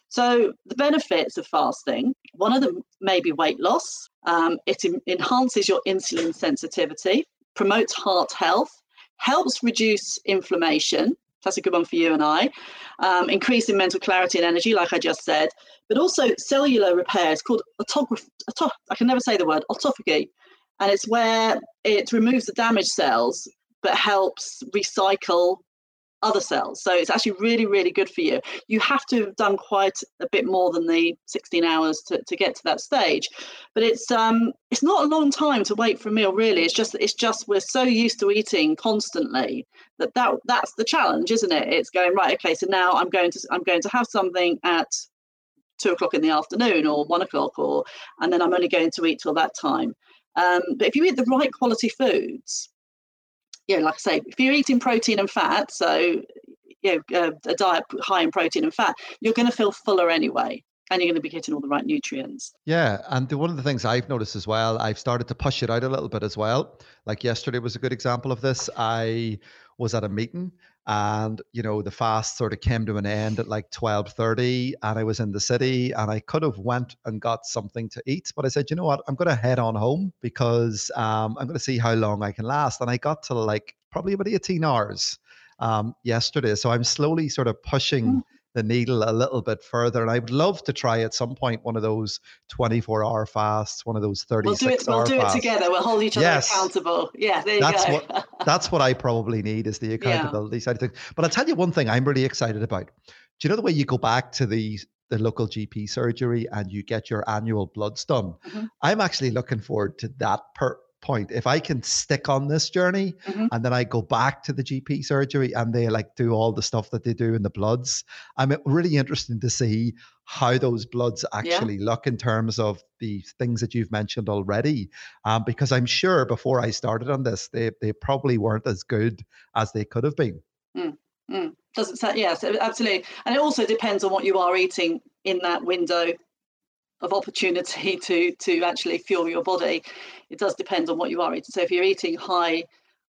So the benefits of fasting, one of them may be weight loss. Um, it enhances your insulin sensitivity, promotes heart health, helps reduce inflammation, that's a good one for you and I. Um, increase in mental clarity and energy, like I just said, but also cellular repair. It's called autography. Auto- I can never say the word autophagy, and it's where it removes the damaged cells but helps recycle other cells. So it's actually really, really good for you. You have to have done quite a bit more than the 16 hours to, to get to that stage. But it's um it's not a long time to wait for a meal, really. It's just it's just we're so used to eating constantly that, that that's the challenge, isn't it? It's going, right, okay, so now I'm going to I'm going to have something at two o'clock in the afternoon or one o'clock or and then I'm only going to eat till that time. Um, but if you eat the right quality foods, yeah, like I say, if you're eating protein and fat, so you know, uh, a diet high in protein and fat, you're going to feel fuller anyway. And you're going to be getting all the right nutrients. Yeah. And the, one of the things I've noticed as well, I've started to push it out a little bit as well. Like yesterday was a good example of this. I was at a meeting and you know the fast sort of came to an end at like 12:30 and I was in the city and I could have went and got something to eat but I said you know what? I'm going to head on home because um, I'm going to see how long I can last. And I got to like probably about 18 hours um, yesterday so I'm slowly sort of pushing mm the needle a little bit further. And I would love to try at some point one of those 24 hour fasts, one of those 36 we'll do it, We'll do fasts. it together. We'll hold each other yes. accountable. Yeah, there you that's go. what that's what I probably need is the accountability yeah. side of things. But I'll tell you one thing I'm really excited about. Do you know the way you go back to the the local GP surgery and you get your annual bloods done? Mm-hmm. I'm actually looking forward to that per point. If I can stick on this journey mm-hmm. and then I go back to the GP surgery and they like do all the stuff that they do in the bloods, I'm really interested to see how those bloods actually yeah. look in terms of the things that you've mentioned already. Um, because I'm sure before I started on this, they, they probably weren't as good as they could have been. Mm, mm. Doesn't yes, absolutely. And it also depends on what you are eating in that window of opportunity to to actually fuel your body. It does depend on what you are eating. So if you're eating high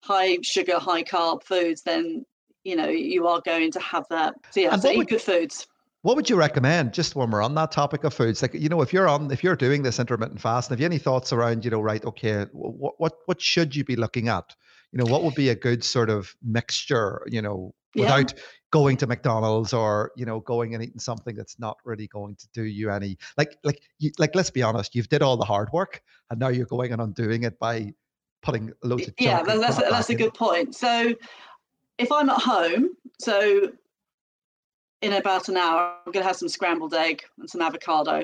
high sugar, high carb foods, then you know you are going to have that. So yeah, so eat would, good foods. What would you recommend? Just when we're on that topic of foods, like you know, if you're on, if you're doing this intermittent fast, have you any thoughts around, you know, right? Okay, what what what should you be looking at? You know, what would be a good sort of mixture? You know, without yeah going to McDonald's or you know going and eating something that's not really going to do you any like like you, like let's be honest you've did all the hard work and now you're going and undoing it by putting loads of yeah that's a, that's a good point. So if I'm at home so in about an hour I'm going to have some scrambled egg and some avocado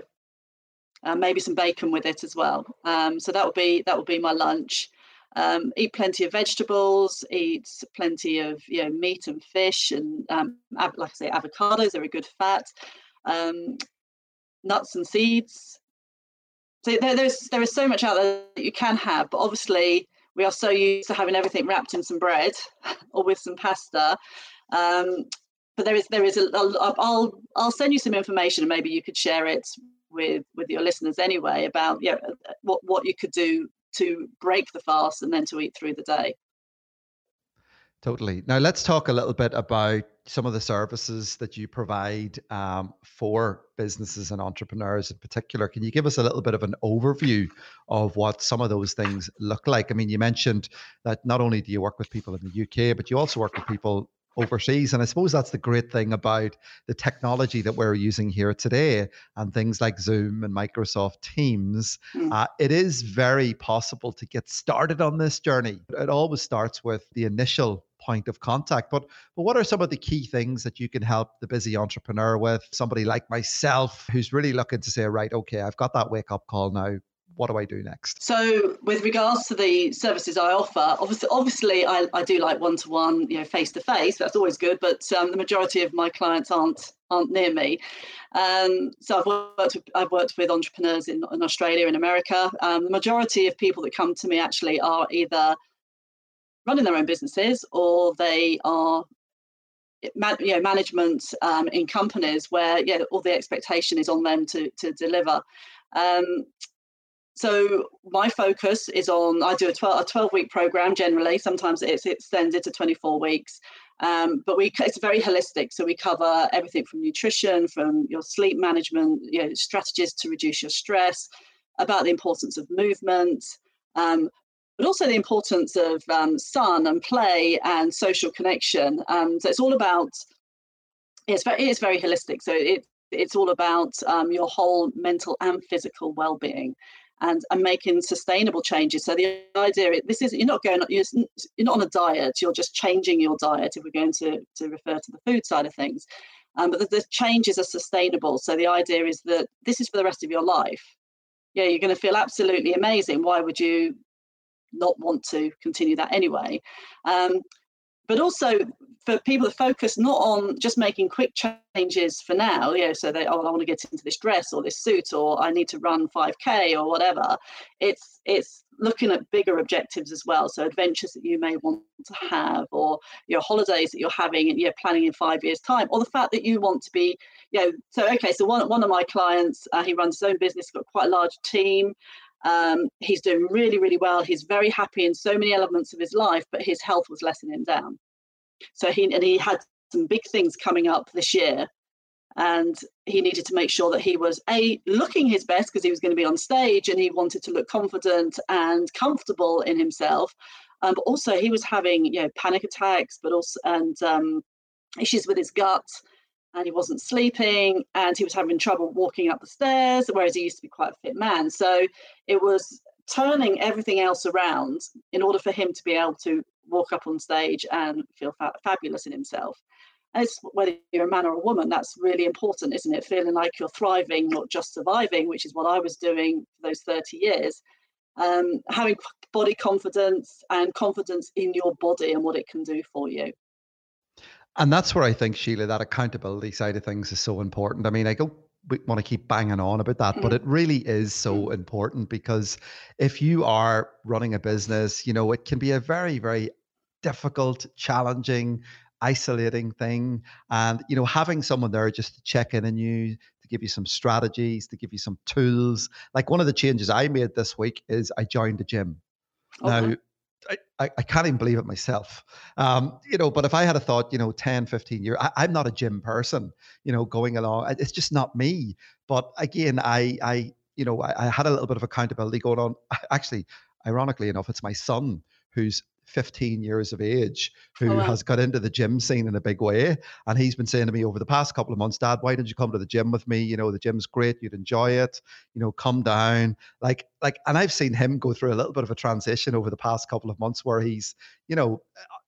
and maybe some bacon with it as well. Um, so that would be that would be my lunch um, eat plenty of vegetables, eat plenty of you know meat and fish, and um, like I say, avocados are a good fat. Um, nuts and seeds. So there, there's there is so much out there that you can have, but obviously we are so used to having everything wrapped in some bread or with some pasta. Um, but there is there is a, I'll I'll send you some information and maybe you could share it with with your listeners anyway about yeah what what you could do to break the fast and then to eat through the day. Totally. Now let's talk a little bit about some of the services that you provide um, for businesses and entrepreneurs in particular. Can you give us a little bit of an overview of what some of those things look like? I mean, you mentioned that not only do you work with people in the UK, but you also work with people overseas. And I suppose that's the great thing about the technology that we're using here today and things like Zoom and Microsoft Teams. Mm. Uh, it is very possible to get started on this journey. It always starts with the initial point of contact. But but what are some of the key things that you can help the busy entrepreneur with? Somebody like myself who's really looking to say, right, okay, I've got that wake up call now what do I do next? So, with regards to the services I offer, obviously, obviously, I, I do like one to one, you know, face to face. That's always good. But um, the majority of my clients aren't aren't near me. Um, so I've worked with, I've worked with entrepreneurs in, in Australia and America. Um, the majority of people that come to me actually are either running their own businesses or they are you know management um, in companies where yeah all the expectation is on them to to deliver um, so my focus is on I do a 12, a 12 week program generally. Sometimes it's extended to 24 weeks. Um, but we it's very holistic. So we cover everything from nutrition, from your sleep management, you know, strategies to reduce your stress, about the importance of movement, um, but also the importance of um, sun and play and social connection. Um, so it's all about it's very it's very holistic. So it it's all about um, your whole mental and physical well-being and and making sustainable changes. So the idea this is you're not going you're, not on a diet. You're just changing your diet. If we're going to to refer to the food side of things, um, but the, the changes are sustainable. So the idea is that this is for the rest of your life. Yeah, you're going to feel absolutely amazing. Why would you not want to continue that anyway? Um, but also for people to focus not on just making quick changes for now, you know, so they, oh, I want to get into this dress or this suit, or I need to run 5K or whatever. It's it's looking at bigger objectives as well. So adventures that you may want to have, or your holidays that you're having and you're planning in five years' time, or the fact that you want to be, you know, so okay, so one one of my clients, uh, he runs his own business, got quite a large team. Um, he's doing really, really well. He's very happy in so many elements of his life, but his health was letting him down. So he and he had some big things coming up this year, and he needed to make sure that he was a looking his best because he was going to be on stage, and he wanted to look confident and comfortable in himself. Um, but also, he was having you know panic attacks, but also and um, issues with his gut and he wasn't sleeping and he was having trouble walking up the stairs whereas he used to be quite a fit man so it was turning everything else around in order for him to be able to walk up on stage and feel fa- fabulous in himself. And it's whether you're a man or a woman, that's really important, isn't it? Feeling like you're thriving, not just surviving, which is what I was doing for those 30 years. Um, having body confidence and confidence in your body and what it can do for you. And that's where I think, Sheila, that accountability side of things is so important. I mean, I go want to keep banging on about that, but mm-hmm. it really is so mm-hmm. important because if you are running a business, you know, it can be a very, very difficult, challenging, isolating thing. And, you know, having someone there just to check in on you, to give you some strategies, to give you some tools. Like one of the changes I made this week is I joined a gym. Okay. Now, I, I, can't even believe it myself. Um, you know, but if I had a thought, you know, 10, 15 years, I, am not a gym person, you know, going along. It's just not me. But again, I, I, you know, I, I had a little bit of accountability going on. Actually, ironically enough, it's my son who's 15 years of age who oh, wow. has got into the gym scene in a big way. And he's been saying to me over the past couple of months, Dad, why don't you come to the gym with me? You know, the gym's great, you'd enjoy it, you know, come down. Like, like, and I've seen him go through a little bit of a transition over the past couple of months where he's, you know,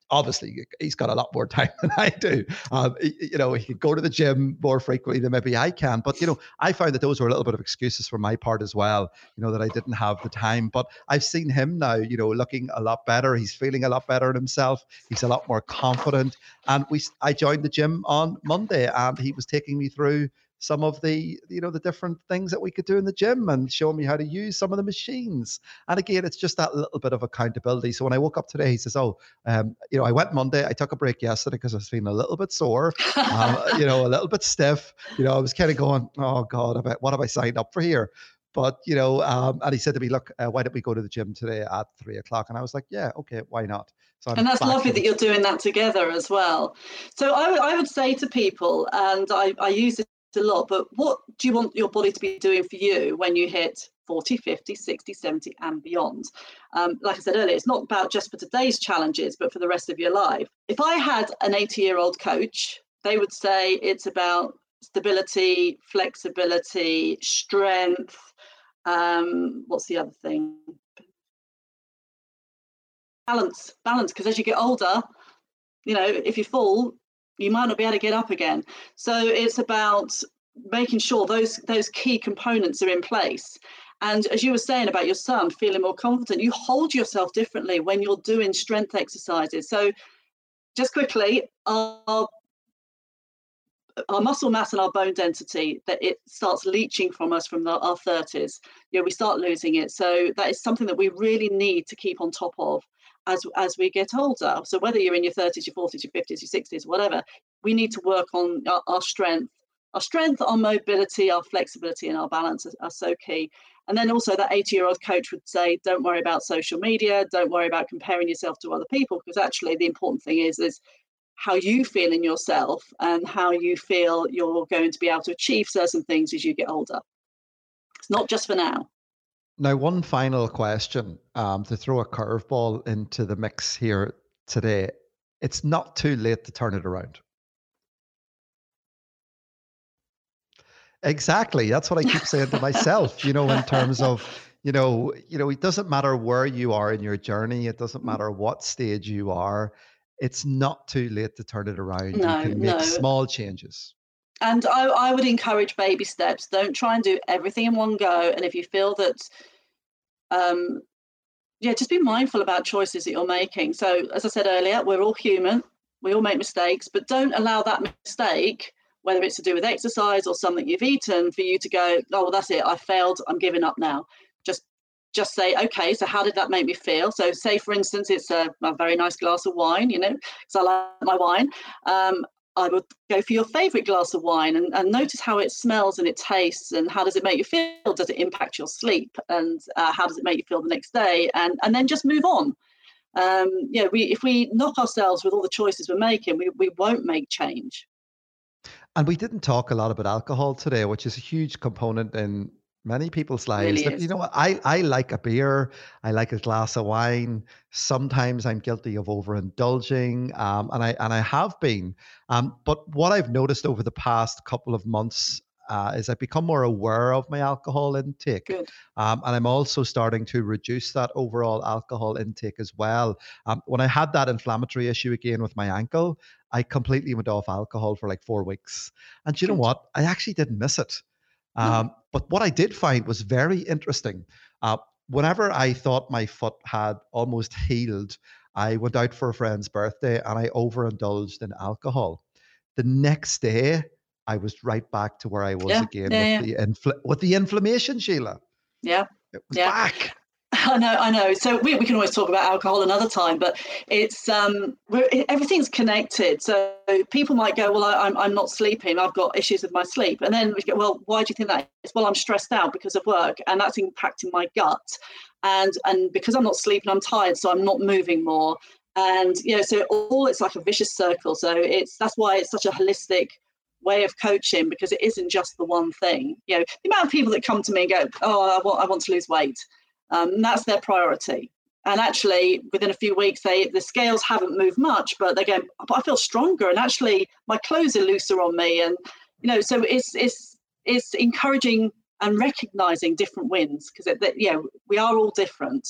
obviously he's got a lot more time than I do. Um, you know, he could go to the gym more frequently than maybe I can. But you know, I found that those were a little bit of excuses for my part as well. You know, that I didn't have the time. But I've seen him now. You know, looking a lot better. He's feeling a lot better in himself. He's a lot more confident. And we, I joined the gym on Monday, and he was taking me through some of the you know the different things that we could do in the gym and showing me how to use some of the machines and again it's just that little bit of accountability so when i woke up today he says oh um, you know i went monday i took a break yesterday because i was feeling a little bit sore um, you know a little bit stiff you know i was kind of going oh god what have i signed up for here but you know, um, and he said to me, "Look, uh, why don't we go to the gym today at three o'clock?" And I was like, "Yeah, okay, why not?" So I'm and that's lovely that you're doing that together as well. So I, w- I would say to people, and I, I use it a lot, but what do you want your body to be doing for you when you hit 40, 50, 60, 70, and beyond. Um, like I said earlier, it's not about just for today's challenges, but for the rest of your life. If I had an 80 year old coach, they would say it's about stability, flexibility, strength, um, what's the other thing? Balance, balance, because as you get older, you know, if you fall, you might not be able to get up again. So it's about making sure those those key components are in place. And as you were saying about your son feeling more confident, you hold yourself differently when you're doing strength exercises. So just quickly, our our muscle mass and our bone density that it starts leaching from us from the, our 30s you know we start losing it so that is something that we really need to keep on top of as as we get older so whether you're in your 30s your 40s your 50s your 60s whatever we need to work on our, our strength our strength our mobility our flexibility and our balance are, are so key and then also that 80 year old coach would say don't worry about social media don't worry about comparing yourself to other people because actually the important thing is is how you feel in yourself and how you feel you're going to be able to achieve certain things as you get older. It's not just for now. Now, one final question um, to throw a curveball into the mix here today. It's not too late to turn it around. Exactly. That's what I keep saying to myself, you know, in terms of, you know, you know, it doesn't matter where you are in your journey, it doesn't mm. matter what stage you are it's not too late to turn it around. No, you can make no. small changes. And I, I would encourage baby steps. Don't try and do everything in one go. And if you feel that, um, yeah, just be mindful about choices that you're making. So, as I said earlier, we're all human. We all make mistakes, but don't allow that mistake, whether it's to do with exercise or something you've eaten, for you to go, oh, well, that's it. I failed. I'm giving up now just just say, okay, so how did that make me feel? So, say for instance, it's a, a very nice glass of wine, you know, because I like my wine. Um, I would go for your favorite glass of wine and, and, notice how it smells and it tastes and how does it make you feel? Does it impact your sleep? And uh, how does it make you feel the next day? And, and then just move on. Um, yeah, we, if we knock ourselves with all the choices we're making, we, we won't make change. And we didn't talk a lot about alcohol today, which is a huge component in many people's lives. Really you know, I I like a beer. I like a glass of wine. Sometimes I'm guilty of overindulging, um, and I and I have been. Um, but what I've noticed over the past couple of months uh, is I've become more aware of my alcohol intake. Um, and I'm also starting to reduce that overall alcohol intake as well. Um, when I had that inflammatory issue again with my ankle, I completely went off alcohol for like four weeks. And you know what? I actually didn't miss it. Um, but what I did find was very interesting. Uh, whenever I thought my foot had almost healed, I went out for a friend's birthday and I overindulged in alcohol. The next day, I was right back to where I was yeah, again yeah, with, yeah. The infl- with the inflammation, Sheila. Yeah. It was back. I know, I know. So we, we can always talk about alcohol another time, but it's um, everything's connected. So people might go, well, I, am I'm, I'm not sleeping. I've got issues with my sleep, and then we go, well, why do you think that? Well, I'm stressed out because of work, and that's impacting my gut, and and because I'm not sleeping, I'm tired, so I'm not moving more, and you know, so all it's like a vicious circle. So it's that's why it's such a holistic way of coaching because it isn't just the one thing. You know, the amount of people that come to me and go, oh, I want I want to lose weight um, that's their priority. And actually, within a few weeks, they the scales haven't moved much, but they go, but I feel stronger, and actually, my clothes are looser on me, and you know, so it's it's it's encouraging and recognizing different wins because that yeah, we are all different.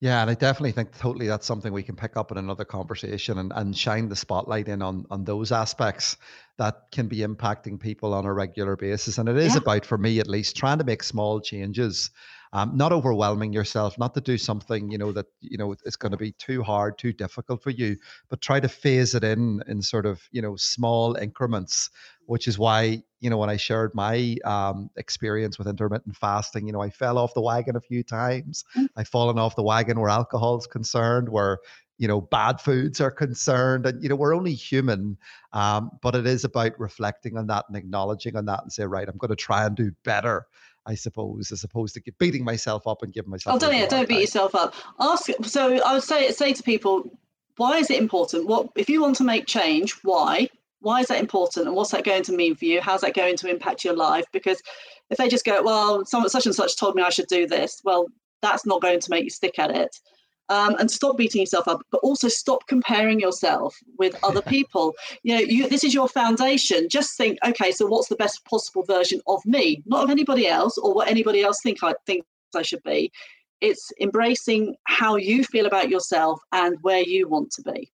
Yeah, and I definitely think totally that's something we can pick up in another conversation and, and shine the spotlight in on on those aspects that can be impacting people on a regular basis. And it is yeah. about, for me at least, trying to make small changes um, not overwhelming yourself, not to do something you know that you know it's going to be too hard, too difficult for you, but try to phase it in in sort of you know small increments. Which is why you know when I shared my um, experience with intermittent fasting, you know I fell off the wagon a few times. Mm. I've fallen off the wagon where alcohol is concerned, where you know bad foods are concerned and you know we're only human um, but it is about reflecting on that and acknowledging on that and say right i'm going to try and do better I suppose, as opposed to beating myself up and giving myself. Oh, don't yeah, don't beat yourself up. Ask. So I would say say to people, why is it important? What if you want to make change? Why? Why is that important? And what's that going to mean for you? How's that going to impact your life? Because if they just go, well, someone such and such told me I should do this, well, that's not going to make you stick at it um, and stop beating yourself up, but also stop comparing yourself with other people. you know, you, this is your foundation. Just think, okay, so what's the best possible version of me, not of anybody else or what anybody else think I think I should be. It's embracing how you feel about yourself and where you want to be.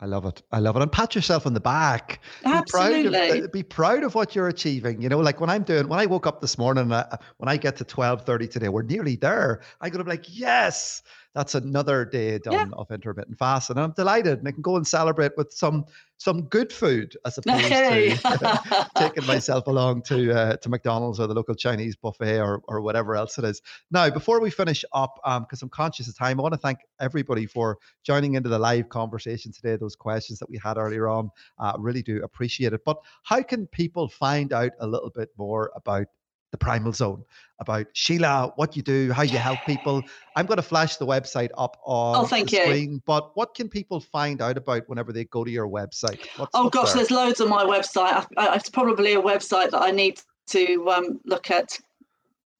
I love it. I love it. And pat yourself on the back. Absolutely. Be proud of, be proud of what you're achieving. You know, like when I'm doing, when I woke up this morning, uh, when I get to 1230 today, we're nearly there. I could have like, yes, that's another day done yeah. of intermittent fast, and I'm delighted, and I can go and celebrate with some some good food as opposed to taking myself along to uh, to McDonald's or the local Chinese buffet or or whatever else it is. Now, before we finish up, because um, I'm conscious of time, I want to thank everybody for joining into the live conversation today. Those questions that we had earlier on, uh, really do appreciate it. But how can people find out a little bit more about the Primal Zone, about Sheila, what you do, how you help people. I'm going to flash the website up on oh, thank the you. screen. But what can people find out about whenever they go to your website? What's oh gosh, there? there's loads on my website. I, I, it's probably a website that I need to um, look at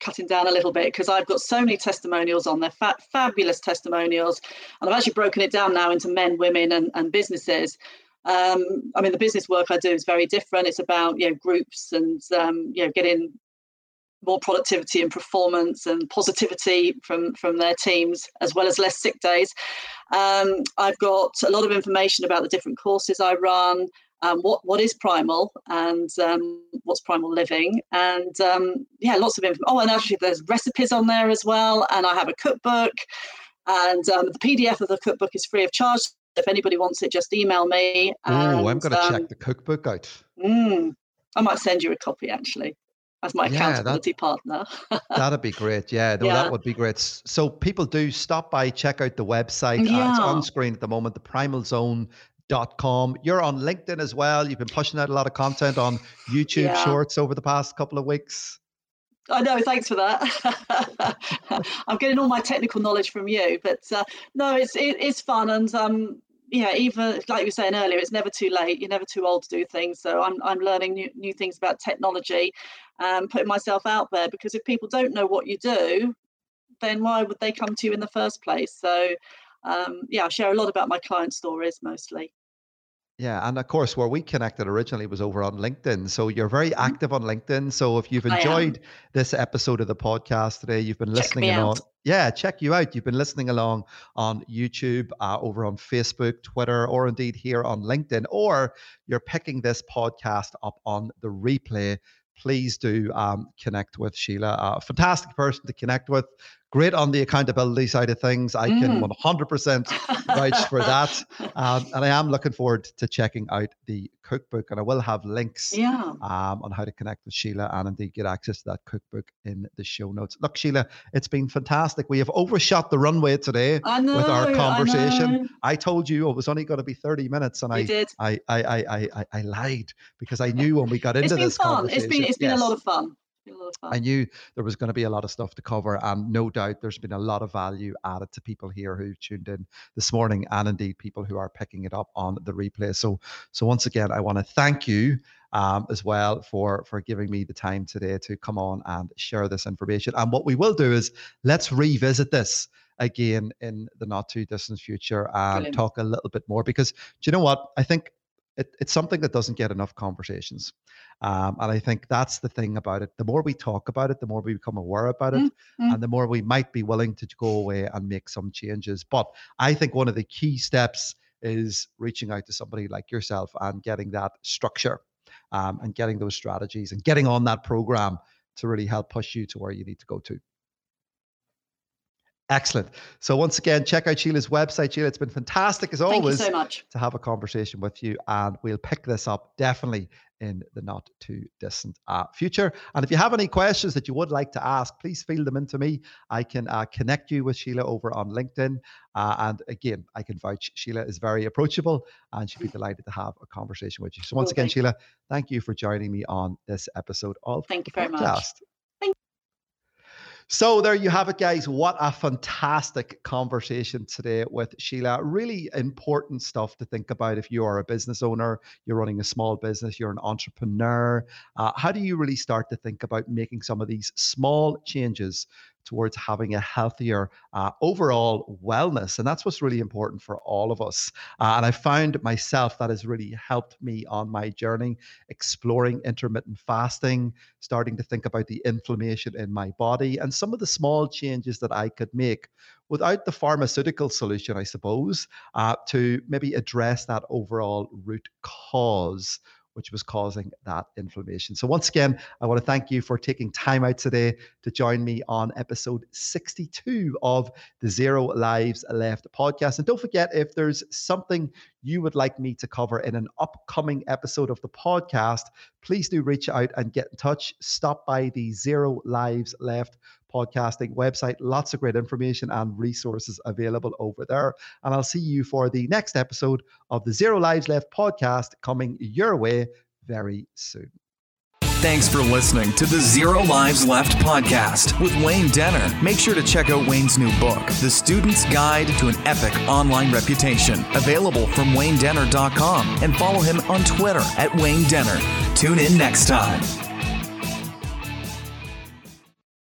cutting down a little bit because I've got so many testimonials on there, fa- fabulous testimonials, and I've actually broken it down now into men, women, and, and businesses. Um, I mean, the business work I do is very different. It's about you know groups and um, you know getting more productivity and performance and positivity from from their teams as well as less sick days. Um, i've got a lot of information about the different courses i run um, what what is primal and um, what's primal living. And um, yeah lots of info oh and actually there's recipes on there as well. And i have a cookbook. And um, the pdf of the cookbook is free of charge. If anybody wants it just email me. Oh i'm going to check um, the cookbook out. mm, i might send you a copy actually as my accountability yeah, that, partner. that'd be great. Yeah, no, yeah. that would be great. So people do stop by, check out the website. Yeah. Uh, it's on screen at the moment, the primal zone dot com. You're on LinkedIn as well. You've been pushing out a lot of content on YouTube yeah. Shorts over the past couple of weeks. I know. Thanks for that. I'm getting all my technical knowledge from you, but uh, no, it's it, it's fun, and um, yeah, even like you were saying earlier, it's never too late. You're never too old to do things. So I'm I'm learning new new things about technology, um, putting myself out there because if people don't know what you do, then why would they come to you in the first place? So um, yeah, I share a lot about my client stories mostly. Yeah, and of course, where we connected originally was over on LinkedIn. So you're very mm-hmm. active on LinkedIn. So if you've enjoyed this episode of the podcast today, you've been listening in on. Yeah, check you out. You've been listening along on YouTube, uh, over on Facebook, Twitter, or indeed here on LinkedIn, or you're picking this podcast up on the replay please do um, connect with Sheila. A fantastic person to connect with great on the accountability side of things. I can mm. 100% vouch for that. Um, and I am looking forward to checking out the cookbook. And I will have links yeah. um, on how to connect with Sheila and indeed get access to that cookbook in the show notes. Look, Sheila, it's been fantastic. We have overshot the runway today know, with our conversation. I, I, told you it was only going to be 30 minutes and I, did. I, I, I, I, I, lied because I knew when we got into this fun. conversation. It's been, it's been yes. a lot of fun. I knew there was going to be a lot of stuff to cover, and no doubt there's been a lot of value added to people here who tuned in this morning, and indeed people who are picking it up on the replay. So, so once again, I want to thank you um, as well for for giving me the time today to come on and share this information. And what we will do is let's revisit this again in the not too distant future and Brilliant. talk a little bit more because do you know what I think it, it's something that doesn't get enough conversations. Um, and I think that's the thing about it. The more we talk about it, the more we become aware about it, mm-hmm. and the more we might be willing to go away and make some changes. But I think one of the key steps is reaching out to somebody like yourself and getting that structure um, and getting those strategies and getting on that program to really help push you to where you need to go to. Excellent. So once again, check out Sheila's website. Sheila, it's been fantastic as always. so much. To have a conversation with you, and we'll pick this up definitely in the not too distant uh, future. And if you have any questions that you would like to ask, please field them into me. I can uh, connect you with Sheila over on LinkedIn. Uh, and again, I can vouch Sheila is very approachable and she'd be delighted to have a conversation with you. So once again, Sheila, thank you for joining me on this episode of Thank you very podcast. much. So there you have it, guys. What a fantastic conversation today with Sheila. Really important stuff to think about if you are a business owner, you're running a small business, you're an entrepreneur. Uh, how do you really start to think about making some of these small changes towards having a healthier uh, overall wellness. And that's what's really important for all of us. Uh, and I found myself that has really helped me on my journey, exploring intermittent fasting, starting to think about the inflammation in my body, and some of the small changes that I could make without the pharmaceutical solution, I suppose, uh, to maybe address that overall root cause which was causing that inflammation. So, once again, I want to thank you for taking time out today to join me on episode 62 of the Zero Lives Left podcast. And don't forget, if there's something you would like me to cover in an upcoming episode of the podcast, please do reach out and get in touch. Stop by the Zero Lives Left podcasting website. Lots of great information and resources available over there. And I'll see you for the next episode of the Zero Lives Left podcast coming your way very soon. Thanks for listening to the Zero Lives Left podcast with Wayne Denner. Make sure to check out Wayne's new book, The Student's Guide to an Epic Online Reputation, available from waynedenner.com and follow him on Twitter at Wayne Denner. Tune in next time.